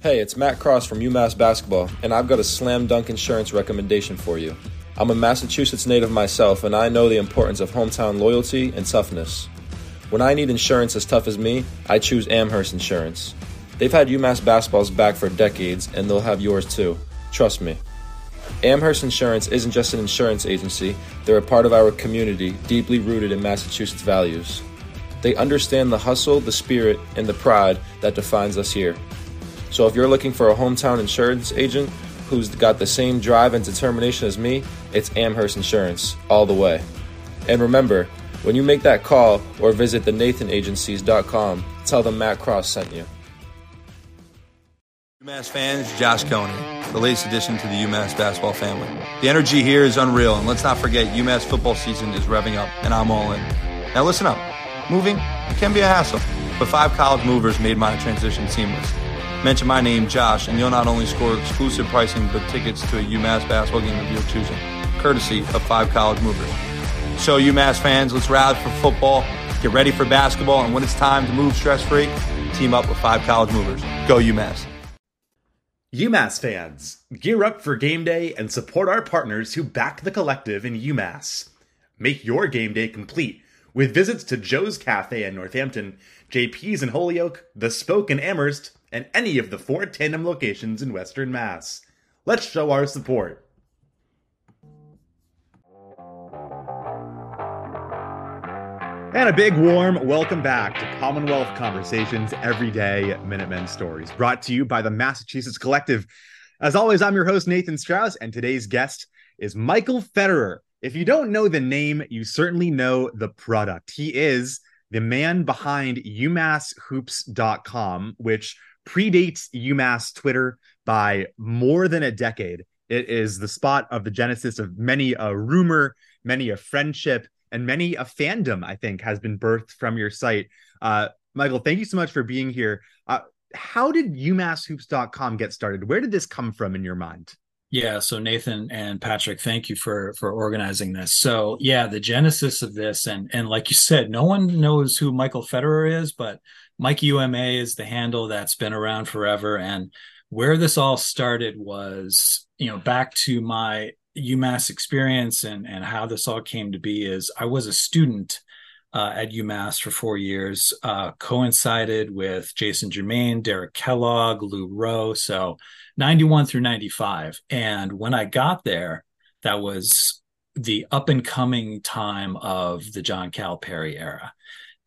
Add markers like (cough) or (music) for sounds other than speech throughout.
Hey, it's Matt Cross from UMass Basketball, and I've got a slam dunk insurance recommendation for you. I'm a Massachusetts native myself, and I know the importance of hometown loyalty and toughness. When I need insurance as tough as me, I choose Amherst Insurance. They've had UMass basketball's back for decades, and they'll have yours too. Trust me. Amherst Insurance isn't just an insurance agency, they're a part of our community, deeply rooted in Massachusetts values. They understand the hustle, the spirit, and the pride that defines us here. So if you're looking for a hometown insurance agent who's got the same drive and determination as me, it's Amherst Insurance, all the way. And remember, when you make that call or visit thenathanagencies.com, tell them Matt Cross sent you. UMass fans, Josh Cohen, the latest addition to the UMass basketball family. The energy here is unreal, and let's not forget UMass football season is revving up, and I'm all in. Now listen up. Moving can be a hassle, but five college movers made my transition seamless. Mention my name, Josh, and you'll not only score exclusive pricing but tickets to a UMass basketball game of your choosing, courtesy of Five College Movers. So, UMass fans, let's rally for football, get ready for basketball, and when it's time to move stress free, team up with Five College Movers. Go, UMass. UMass fans, gear up for game day and support our partners who back the collective in UMass. Make your game day complete with visits to Joe's Cafe in Northampton, JP's in Holyoke, The Spoke in Amherst, and any of the four tandem locations in Western Mass. Let's show our support. And a big warm welcome back to Commonwealth Conversations Everyday Minutemen Stories, brought to you by the Massachusetts Collective. As always, I'm your host, Nathan Strauss, and today's guest is Michael Fetterer. If you don't know the name, you certainly know the product. He is the man behind UMassHoops.com, which predates UMass Twitter by more than a decade. It is the spot of the genesis of many a rumor, many a friendship, and many a fandom, I think, has been birthed from your site. Uh, Michael, thank you so much for being here. Uh, how did UMassHoops.com get started? Where did this come from in your mind? Yeah, so Nathan and Patrick, thank you for for organizing this. So yeah, the genesis of this, and and like you said, no one knows who Michael Fetterer is, but Mike UMA is the handle that's been around forever. And where this all started was, you know, back to my UMass experience and and how this all came to be is I was a student uh, at UMass for four years, uh, coincided with Jason Germain, Derek Kellogg, Lou Roe. so 91 through 95. And when I got there, that was the up and coming time of the John Calipari era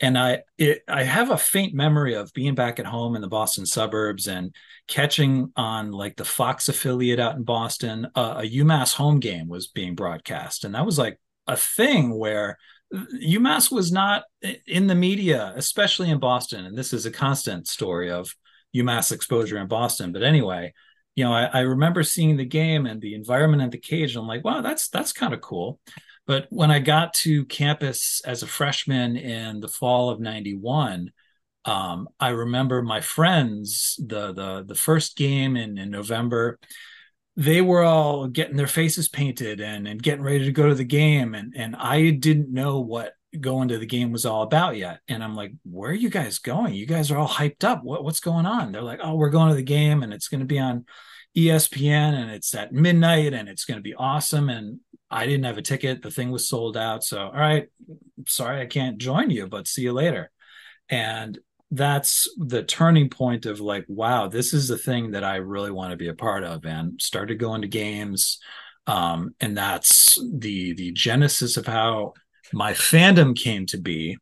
and I it, I have a faint memory of being back at home in the Boston suburbs and catching on like the Fox affiliate out in Boston uh, a UMass home game was being broadcast, and that was like a thing where UMass was not in the media, especially in Boston, and this is a constant story of UMass exposure in Boston. But anyway, you know, I, I remember seeing the game and the environment and the cage. And I'm like, wow, that's that's kind of cool. But when I got to campus as a freshman in the fall of 91, um, I remember my friends, the the the first game in, in November, they were all getting their faces painted and, and getting ready to go to the game. And and I didn't know what going to the game was all about yet. And I'm like, where are you guys going? You guys are all hyped up. What, what's going on? They're like, oh, we're going to the game and it's going to be on ESPN and it's at midnight and it's going to be awesome. And I didn't have a ticket. The thing was sold out. So, all right, sorry, I can't join you, but see you later. And that's the turning point of like, wow, this is the thing that I really want to be a part of and started going to games. Um, and that's the the genesis of how my fandom came to be.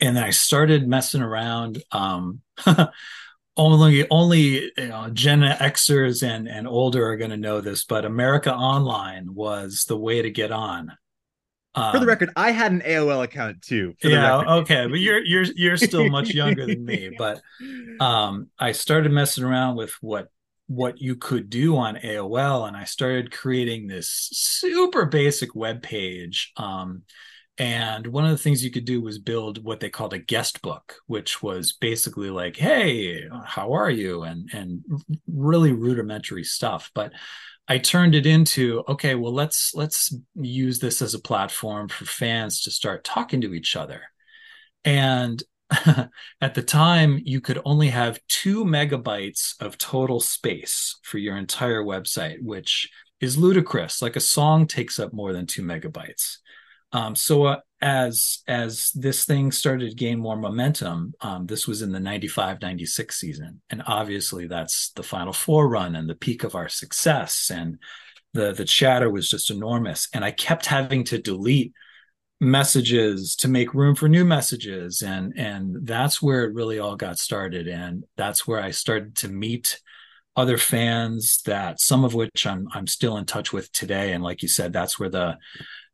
And then I started messing around. Um, (laughs) only only you know, Gen Xers and and older are going to know this, but America Online was the way to get on. Um, for the um, record, I had an AOL account too. Yeah, okay, but you're you're you're still much younger than me. (laughs) But um, I started messing around with what what you could do on AOL, and I started creating this super basic web page. Um, and one of the things you could do was build what they called a guest book, which was basically like, "Hey, how are you?" and and really rudimentary stuff. But I turned it into, okay, well let's let's use this as a platform for fans to start talking to each other. And (laughs) at the time you could only have two megabytes of total space for your entire website, which is ludicrous. Like a song takes up more than two megabytes. Um, so uh, as as this thing started to gain more momentum, um, this was in the 95 96 season. And obviously that's the final four run and the peak of our success. And the the chatter was just enormous. And I kept having to delete messages to make room for new messages and and that's where it really all got started and that's where I started to meet other fans that some of which I'm I'm still in touch with today and like you said that's where the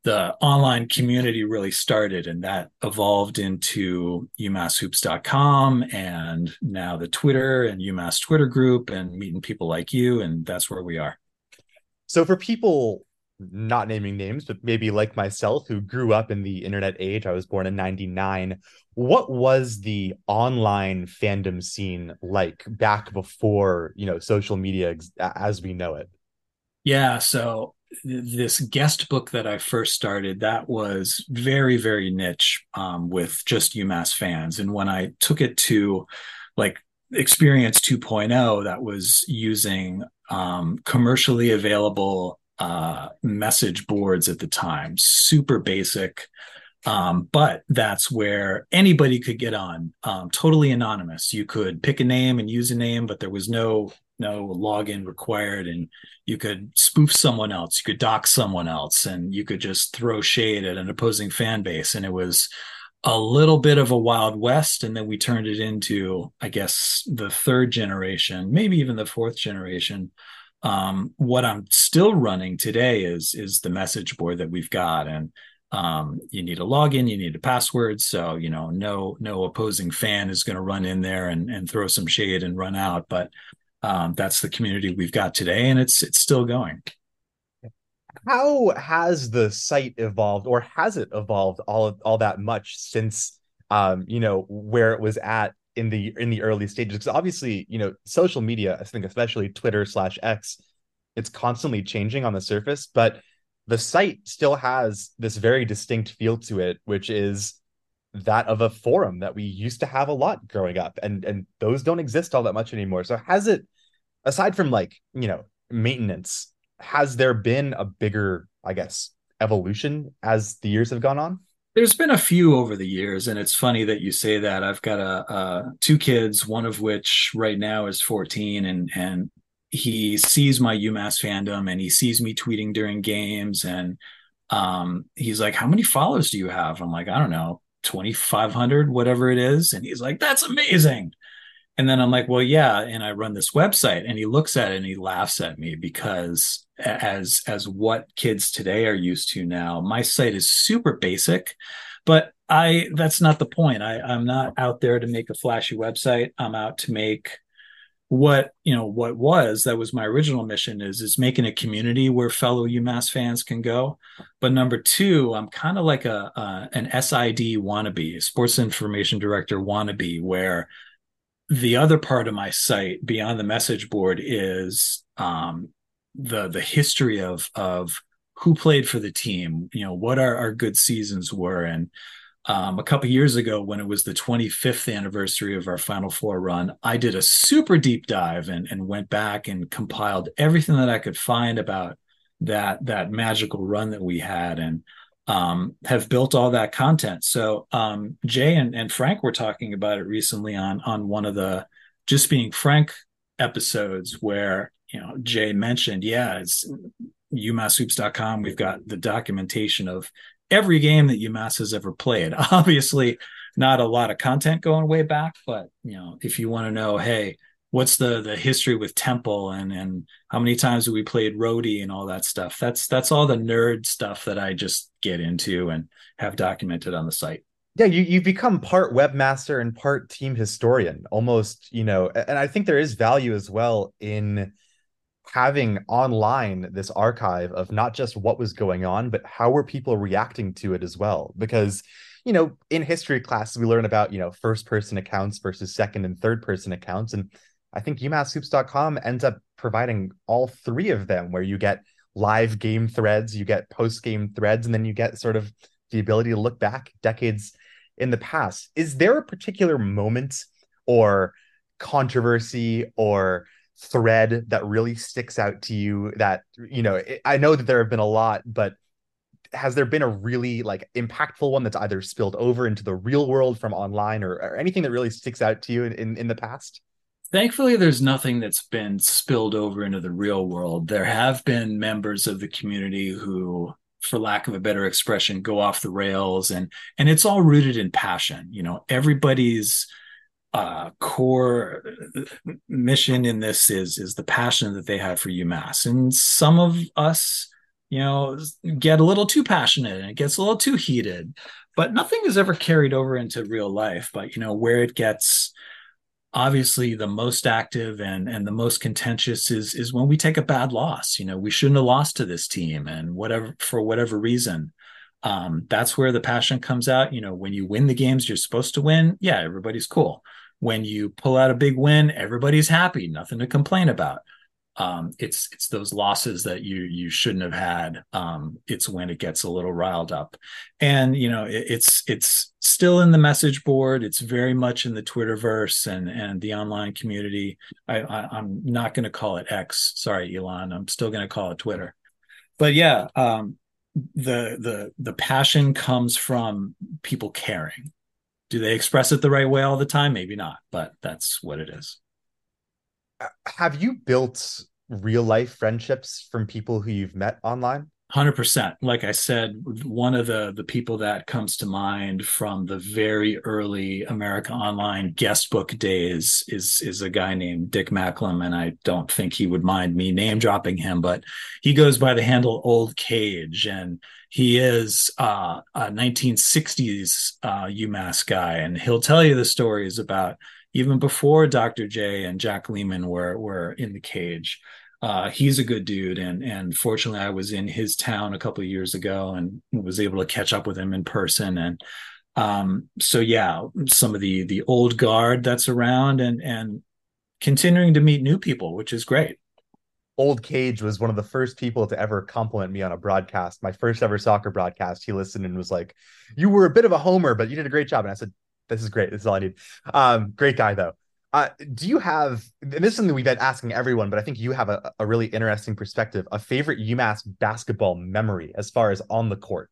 the online community really started and that evolved into umasshoops.com and now the Twitter and UMass Twitter group and meeting people like you and that's where we are. So for people not naming names, but maybe like myself who grew up in the internet age, I was born in 99. What was the online fandom scene like back before, you know, social media as we know it? Yeah, so this guest book that I first started, that was very, very niche um, with just UMass fans. And when I took it to like Experience 2.0, that was using um, commercially available uh, message boards at the time, super basic. Um, but that's where anybody could get on, um, totally anonymous. You could pick a name and use a name, but there was no no login required, and you could spoof someone else, you could dock someone else, and you could just throw shade at an opposing fan base. And it was a little bit of a wild west, and then we turned it into, I guess, the third generation, maybe even the fourth generation um, what I'm still running today is is the message board that we've got, and um, you need a login, you need a password. So you know, no no opposing fan is going to run in there and and throw some shade and run out. But um, that's the community we've got today, and it's it's still going. How has the site evolved, or has it evolved all all that much since um, you know where it was at in the in the early stages because obviously you know social media i think especially twitter slash x it's constantly changing on the surface but the site still has this very distinct feel to it which is that of a forum that we used to have a lot growing up and and those don't exist all that much anymore so has it aside from like you know maintenance has there been a bigger i guess evolution as the years have gone on there's been a few over the years, and it's funny that you say that. I've got a, a two kids, one of which right now is 14, and and he sees my UMass fandom, and he sees me tweeting during games, and um, he's like, "How many followers do you have?" I'm like, "I don't know, 2,500, whatever it is," and he's like, "That's amazing." And then I'm like, well, yeah. And I run this website and he looks at it and he laughs at me because as, as what kids today are used to now, my site is super basic, but I, that's not the point. I, I'm not out there to make a flashy website. I'm out to make what, you know, what was, that was my original mission is, is making a community where fellow UMass fans can go. But number two, I'm kind of like a, a an SID wannabe, sports information director wannabe, where the other part of my site beyond the message board is um, the the history of of who played for the team you know what our, our good seasons were. And um, a couple years ago when it was the 25th anniversary of our final four run i did a super deep dive and, and went back and compiled everything that i could find about that that magical run that we had. And um, have built all that content. So um, Jay and, and Frank were talking about it recently on on one of the just being Frank episodes where you know Jay mentioned, yeah, it's UMassHoops.com. We've got the documentation of every game that UMass has ever played. (laughs) Obviously, not a lot of content going way back, but you know, if you want to know, hey, what's the the history with Temple and and how many times we played Rhody and all that stuff. That's that's all the nerd stuff that I just get into and have documented on the site. Yeah, you you've become part webmaster and part team historian, almost, you know, and I think there is value as well in having online this archive of not just what was going on, but how were people reacting to it as well. Because you know, in history classes, we learn about, you know, first person accounts versus second and third person accounts. And I think UMassHoops.com ends up providing all three of them, where you get live game threads, you get post game threads, and then you get sort of the ability to look back decades in the past. Is there a particular moment or controversy or thread that really sticks out to you that you know i know that there have been a lot but has there been a really like impactful one that's either spilled over into the real world from online or, or anything that really sticks out to you in, in, in the past thankfully there's nothing that's been spilled over into the real world there have been members of the community who for lack of a better expression go off the rails and and it's all rooted in passion you know everybody's uh, core mission in this is is the passion that they have for UMass, and some of us, you know, get a little too passionate and it gets a little too heated. But nothing is ever carried over into real life. But you know, where it gets obviously the most active and and the most contentious is is when we take a bad loss. You know, we shouldn't have lost to this team, and whatever for whatever reason. Um, that's where the passion comes out. You know, when you win the games you're supposed to win, yeah, everybody's cool when you pull out a big win, everybody's happy, nothing to complain about. Um, it's it's those losses that you you shouldn't have had. Um, it's when it gets a little riled up, and you know it, it's it's still in the message board. It's very much in the Twitterverse and and the online community. I, I am not going to call it X. Sorry, Elon. I'm still going to call it Twitter. But yeah, um, the the the passion comes from people caring do they express it the right way all the time? Maybe not, but that's what it is. Have you built real life friendships from people who you've met online? 100% like i said one of the the people that comes to mind from the very early america online guest book days is is a guy named dick macklem and i don't think he would mind me name dropping him but he goes by the handle old cage and he is uh, a 1960s uh, umass guy and he'll tell you the stories about even before dr j and jack leaman were were in the cage uh, he's a good dude, and and fortunately, I was in his town a couple of years ago and was able to catch up with him in person. And um, so, yeah, some of the the old guard that's around, and and continuing to meet new people, which is great. Old Cage was one of the first people to ever compliment me on a broadcast. My first ever soccer broadcast. He listened and was like, "You were a bit of a homer, but you did a great job." And I said, "This is great. This is all I need." Um, great guy though. Uh, do you have, and this is something we've been asking everyone, but I think you have a, a really interesting perspective, a favorite UMass basketball memory as far as on the court?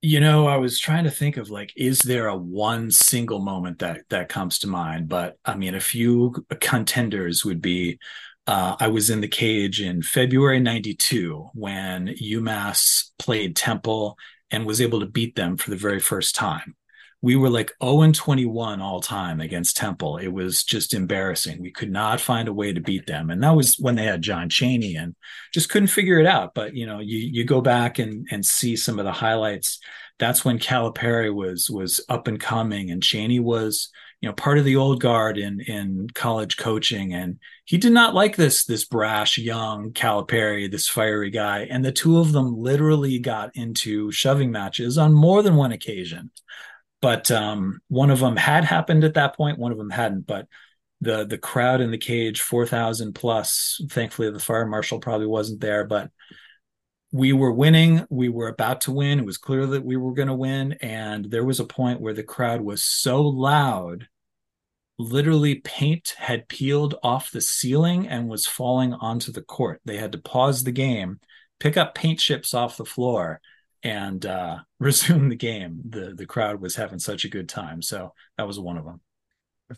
You know, I was trying to think of like, is there a one single moment that that comes to mind? But I mean, a few contenders would be uh, I was in the cage in February 92 when UMass played Temple and was able to beat them for the very first time we were like 0 and 21 all time against Temple. It was just embarrassing. We could not find a way to beat them. And that was when they had John Chaney and just couldn't figure it out. But you know, you you go back and and see some of the highlights. That's when Calipari was was up and coming and Chaney was, you know, part of the old guard in in college coaching. And he did not like this this brash young Calipari, this fiery guy. And the two of them literally got into shoving matches on more than one occasion but um, one of them had happened at that point one of them hadn't but the the crowd in the cage 4000 plus thankfully the fire marshal probably wasn't there but we were winning we were about to win it was clear that we were going to win and there was a point where the crowd was so loud literally paint had peeled off the ceiling and was falling onto the court. They had to pause the game pick up paint chips off the floor and uh, (laughs) resume the game. The the crowd was having such a good time, so that was one of them.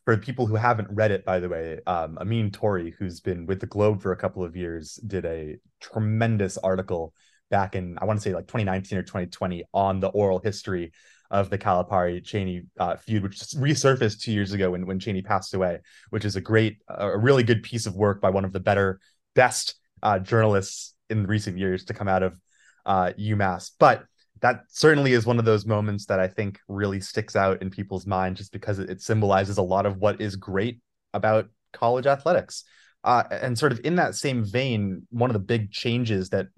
For people who haven't read it, by the way, um, Amine Touré, who's been with the Globe for a couple of years, did a tremendous article back in I want to say like 2019 or 2020 on the oral history of the Calipari Chaney uh, feud, which resurfaced two years ago when when Chaney passed away, which is a great, a really good piece of work by one of the better, best uh, journalists in recent years to come out of uh, UMass. But that certainly is one of those moments that I think really sticks out in people's mind just because it, symbolizes a lot of what is great about college athletics. Uh, and sort of in that same vein, one of the big changes that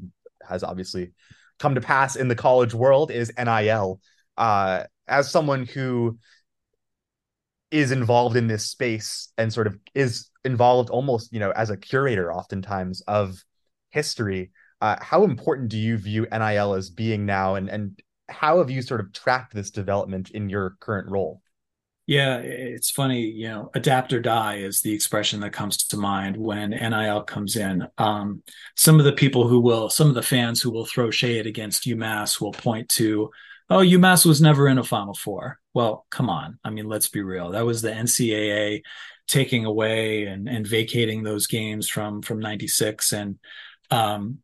has obviously come to pass in the college world is NIL. Uh, as someone who is involved in this space and sort of is involved almost, you know, as a curator oftentimes of history, uh, how important do you view NIL as being now? And and how have you sort of tracked this development in your current role? Yeah, it's funny, you know, adapt or die is the expression that comes to mind when NIL comes in. Um, some of the people who will, some of the fans who will throw shade against UMass will point to, oh, UMass was never in a Final Four. Well, come on. I mean, let's be real. That was the NCAA taking away and, and vacating those games from from 96 and um,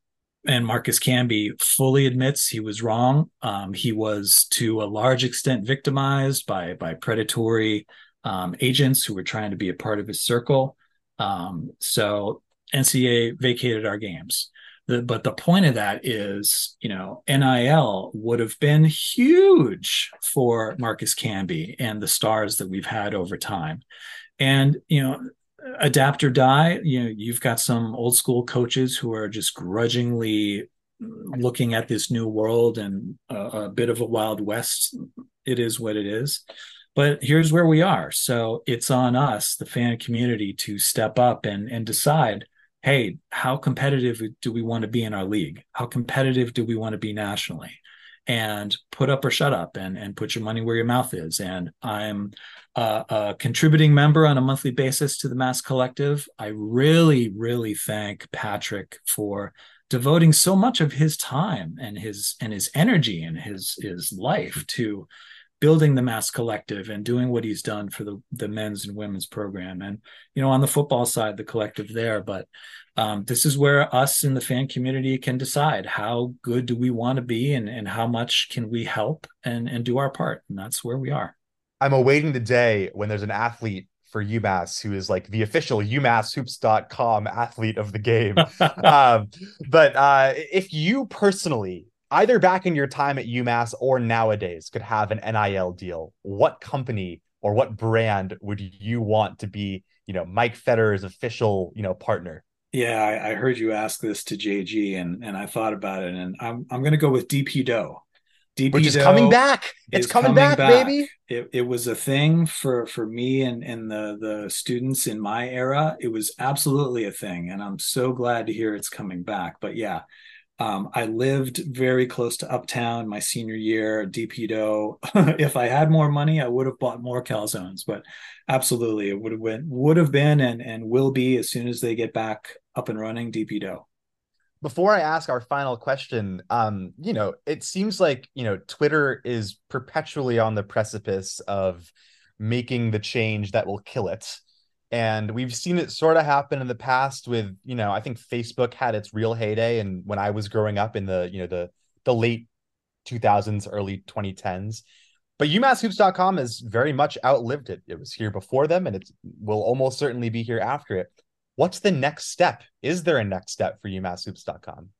and Marcus Camby fully admits he was wrong. Um, he was to a large extent victimized by by predatory um, agents who were trying to be a part of his circle. Um, so NCA vacated our games. The, but the point of that is, you know, NIL would have been huge for Marcus Camby and the stars that we've had over time. And, you know, adapt or die. You know you've got some old school coaches who are just grudgingly looking at this new world and a, a, bit of a wild west. It is what it is. But here's where we are. So it's on us the fan community to step up and and decide hey how competitive do we want to be in our league? How competitive do we want to be nationally? And put up or shut up and and put your money where your mouth is. And i'm a contributing member on a monthly basis to the Mass Collective. I really, really thank Patrick for devoting so much of his time and his and his energy and his his life to building the mass collective and doing what he's done for the the men's and women's program and you know on the football side the collective there but um, this is where us in the fan community can decide how good do we want to be and and how much can we help and and do our part and that's where we are I'm awaiting the day when there's an athlete for UMass who is like the official UMassHoops.com athlete of the game. (laughs) um, but uh, if you personally, either back in your time at UMass or nowadays, could have an NIL deal, what company or what brand would you want to be, you know, Mike Fetterer's official, you know, partner? Yeah, I, I heard you ask this to JG, and and I thought about it, and I'm I'm going to go with DP Dough. DP Which is coming back. It's coming, coming back, back, baby. It, it was a thing for for me and and the the students in my era. It was absolutely a thing, and I'm so glad to hear it's coming back. But yeah, um, I lived very close to Uptown my senior year. DP Dough. (laughs) if I had more money, I would have bought more calzones. But absolutely, it would have been would have been and and will be as soon as they get back up and running. DP Dough before I ask our final question, um, you know, it seems like, you know, Twitter is perpetually on the precipice of making the change that will kill it. And we've seen it sort of happen in the past with, you know, I think Facebook had its real heyday and when I was growing up in the, you know, the the late 2000s, early 2010s. But UMassHoops.com has very much outlived it. It was here before them and it will almost certainly be here after it what's the next step? Is there a next step for UMassHoops.com?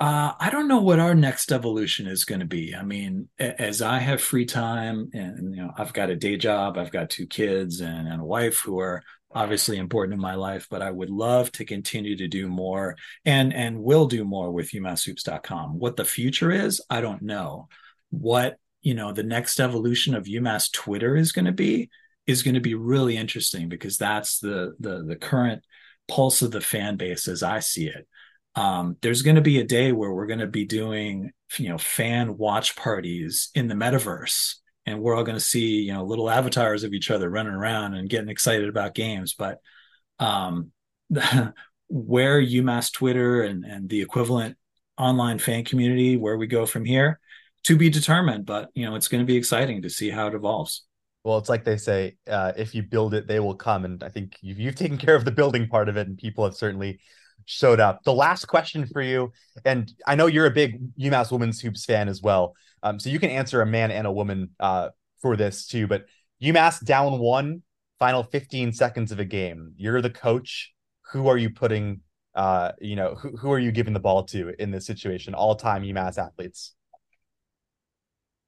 Uh, I don't know what our next evolution is going to be. I mean, as I have free time, and you know, I've got a day job, I've got two kids and, and a wife who are obviously important in my life. But I would love to continue to do more, and and will do more with UMassHoops.com. What the future is, I don't know. What you know, the next evolution of UMass Twitter is going to be is going to be really interesting because that's the the the current pulse of the fan base as I see it. Um, there's going to be a day where we're going to be doing you know fan watch parties in the metaverse and we're all going to see you know little avatars of each other running around and getting excited about games. But um, (laughs) where umass twitter and, and the equivalent online fan community where we go from here to be determined. But you know it's going to be exciting to see how it evolves well, it's like they say, uh, if you build it, they will come. And I think you've, you've taken care of the building part of it, and people have certainly showed up. The last question for you, and I know you're a big UMass Women's Hoops fan as well, um, so you can answer a man and a woman uh, for this too. But UMass down one, final 15 seconds of a game. You're the coach. Who are you putting? Uh, you know, who, who are you giving the ball to in this situation? All time UMass athletes.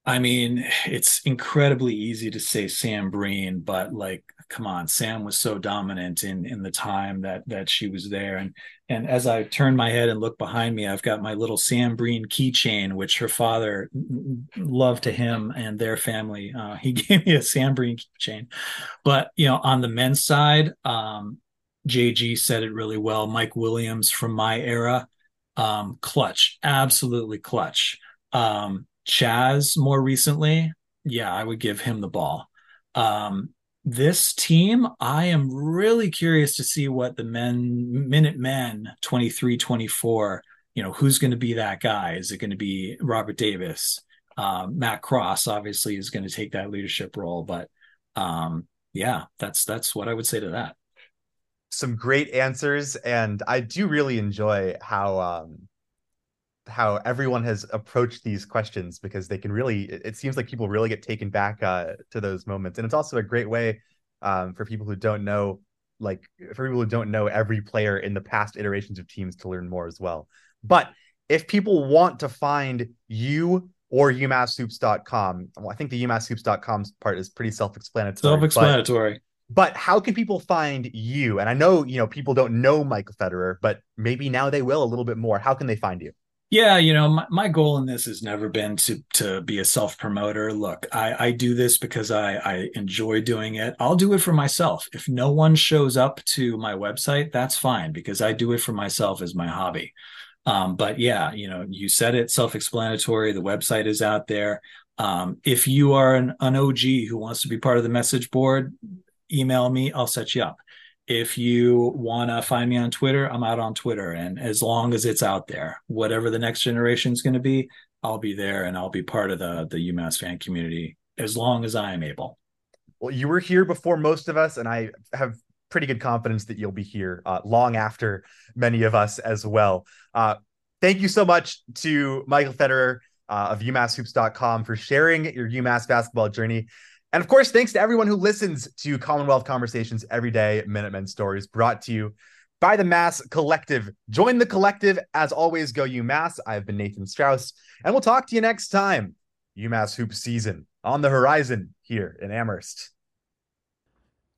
I mean, it's incredibly easy to say Sam Breen, but like, come on, Sam was so dominant in in the time that that she was there. And and as I turn my head and look behind me, I've got my little Sam Breen keychain, which her father loved to him and their family. Uh, he (laughs) gave me a Sam Breen keychain. But you know, on the men's side, um, JG said it really well. Mike Williams from my era, um, clutch, absolutely clutch. Um, Chaz more recently, yeah, I would give him the ball. Um, this team, I am really curious to see what the men minute men 23 24, you know, who's going to be that guy? Is it going to be Robert Davis? Um, Matt Cross obviously is going to take that leadership role, but um, yeah, that's that's what I would say to that. Some great answers, and I do really enjoy how um, how everyone has approached these questions because they can really it, seems like people really get taken back uh, to those moments. And it's also a great way um, for people who don't know like for people who don't know every player in the past iterations of teams to learn more as well. But if people want to find you or umasshoops.com well i think the umasshoops.com part is pretty self-explanatory self-explanatory. but, but how can people find you? And i know you know people don't know michael fetterer but maybe now they will a little bit more. How can they find you yeah, you know, my, my goal in this has never been to to be a self promoter. Look, I, I do this because I, I enjoy doing it. I'll do it for myself. If no one shows up to my website, that's fine because I do it for myself as my hobby. Um, but yeah, you know, you said it self explanatory. The website is out there. Um, if you are an, an OG who wants to be part of the message board, email me. I'll set you up if you want to find me on Twitter, I'm out on Twitter. And as long as it's out there, whatever the next generation is going to be, I'll be there and I'll be part of the, the UMass fan community as long as I am able. Well, you were here before most of us, and I have pretty good confidence that you'll be here uh, long after many of us as well. Uh, thank you so much to Michael Fetterer uh, of UMassHoops.com for sharing your UMass basketball journey. And of course, thanks to everyone who listens to Commonwealth Conversations every day, Minutemen Stories, brought to you by the Mass Collective. Join the collective. As always, go UMass. I've been Nathan Strauss, and we'll talk to you next time. UMass Hoop season on the horizon here in Amherst.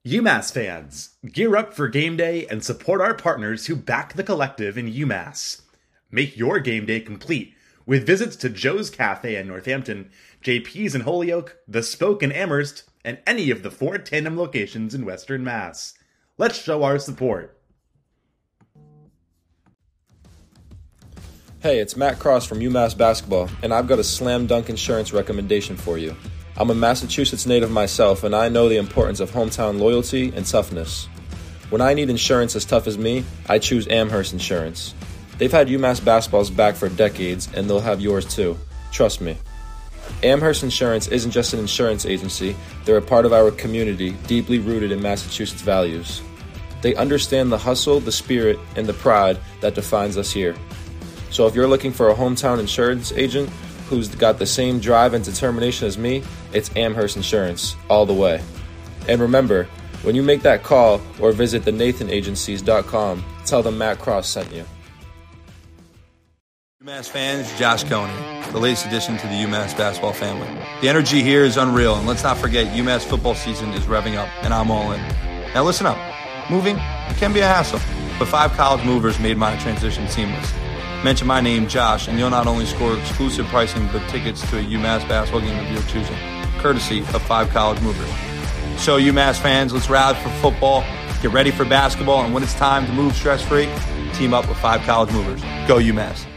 UMass fans, gear up for game day and support our partners who back the collective in UMass. Make your game day complete with visits to Joe's Cafe in Northampton JP's in Holyoke, The Spoke in Amherst, and any of the four tandem locations in Western Mass. Let's show our support. Hey, it's Matt Cross from UMass Basketball, and I've got a slam dunk insurance recommendation for you. I'm a Massachusetts native myself, and I know the importance of hometown loyalty and toughness. When I need insurance as tough as me, I choose Amherst Insurance. They've had UMass basketball's back for decades, and they'll have yours too. Trust me. Amherst Insurance isn't just an insurance agency, they're a part of our community, deeply rooted in Massachusetts values. They understand the hustle, the spirit, and the pride that defines us here. So if you're looking for a hometown insurance agent who's got the same drive and determination as me, it's Amherst Insurance, all the way. And remember, when you make that call or visit the nathanagencies.com, tell them Matt Cross sent you. UMass fans, Josh Cohen, the latest addition to the UMass basketball family. The energy here is unreal, and let's not forget UMass football season is revving up, and I'm all in. Now listen up. Moving can be a hassle, but five college movers made my transition seamless. Mention my name, Josh, and you'll not only score exclusive pricing, but tickets to a UMass basketball game of your choosing, courtesy of five college movers. So UMass fans, let's rally for football, get ready for basketball, and when it's time to move stress-free, team up with five college movers. Go UMass.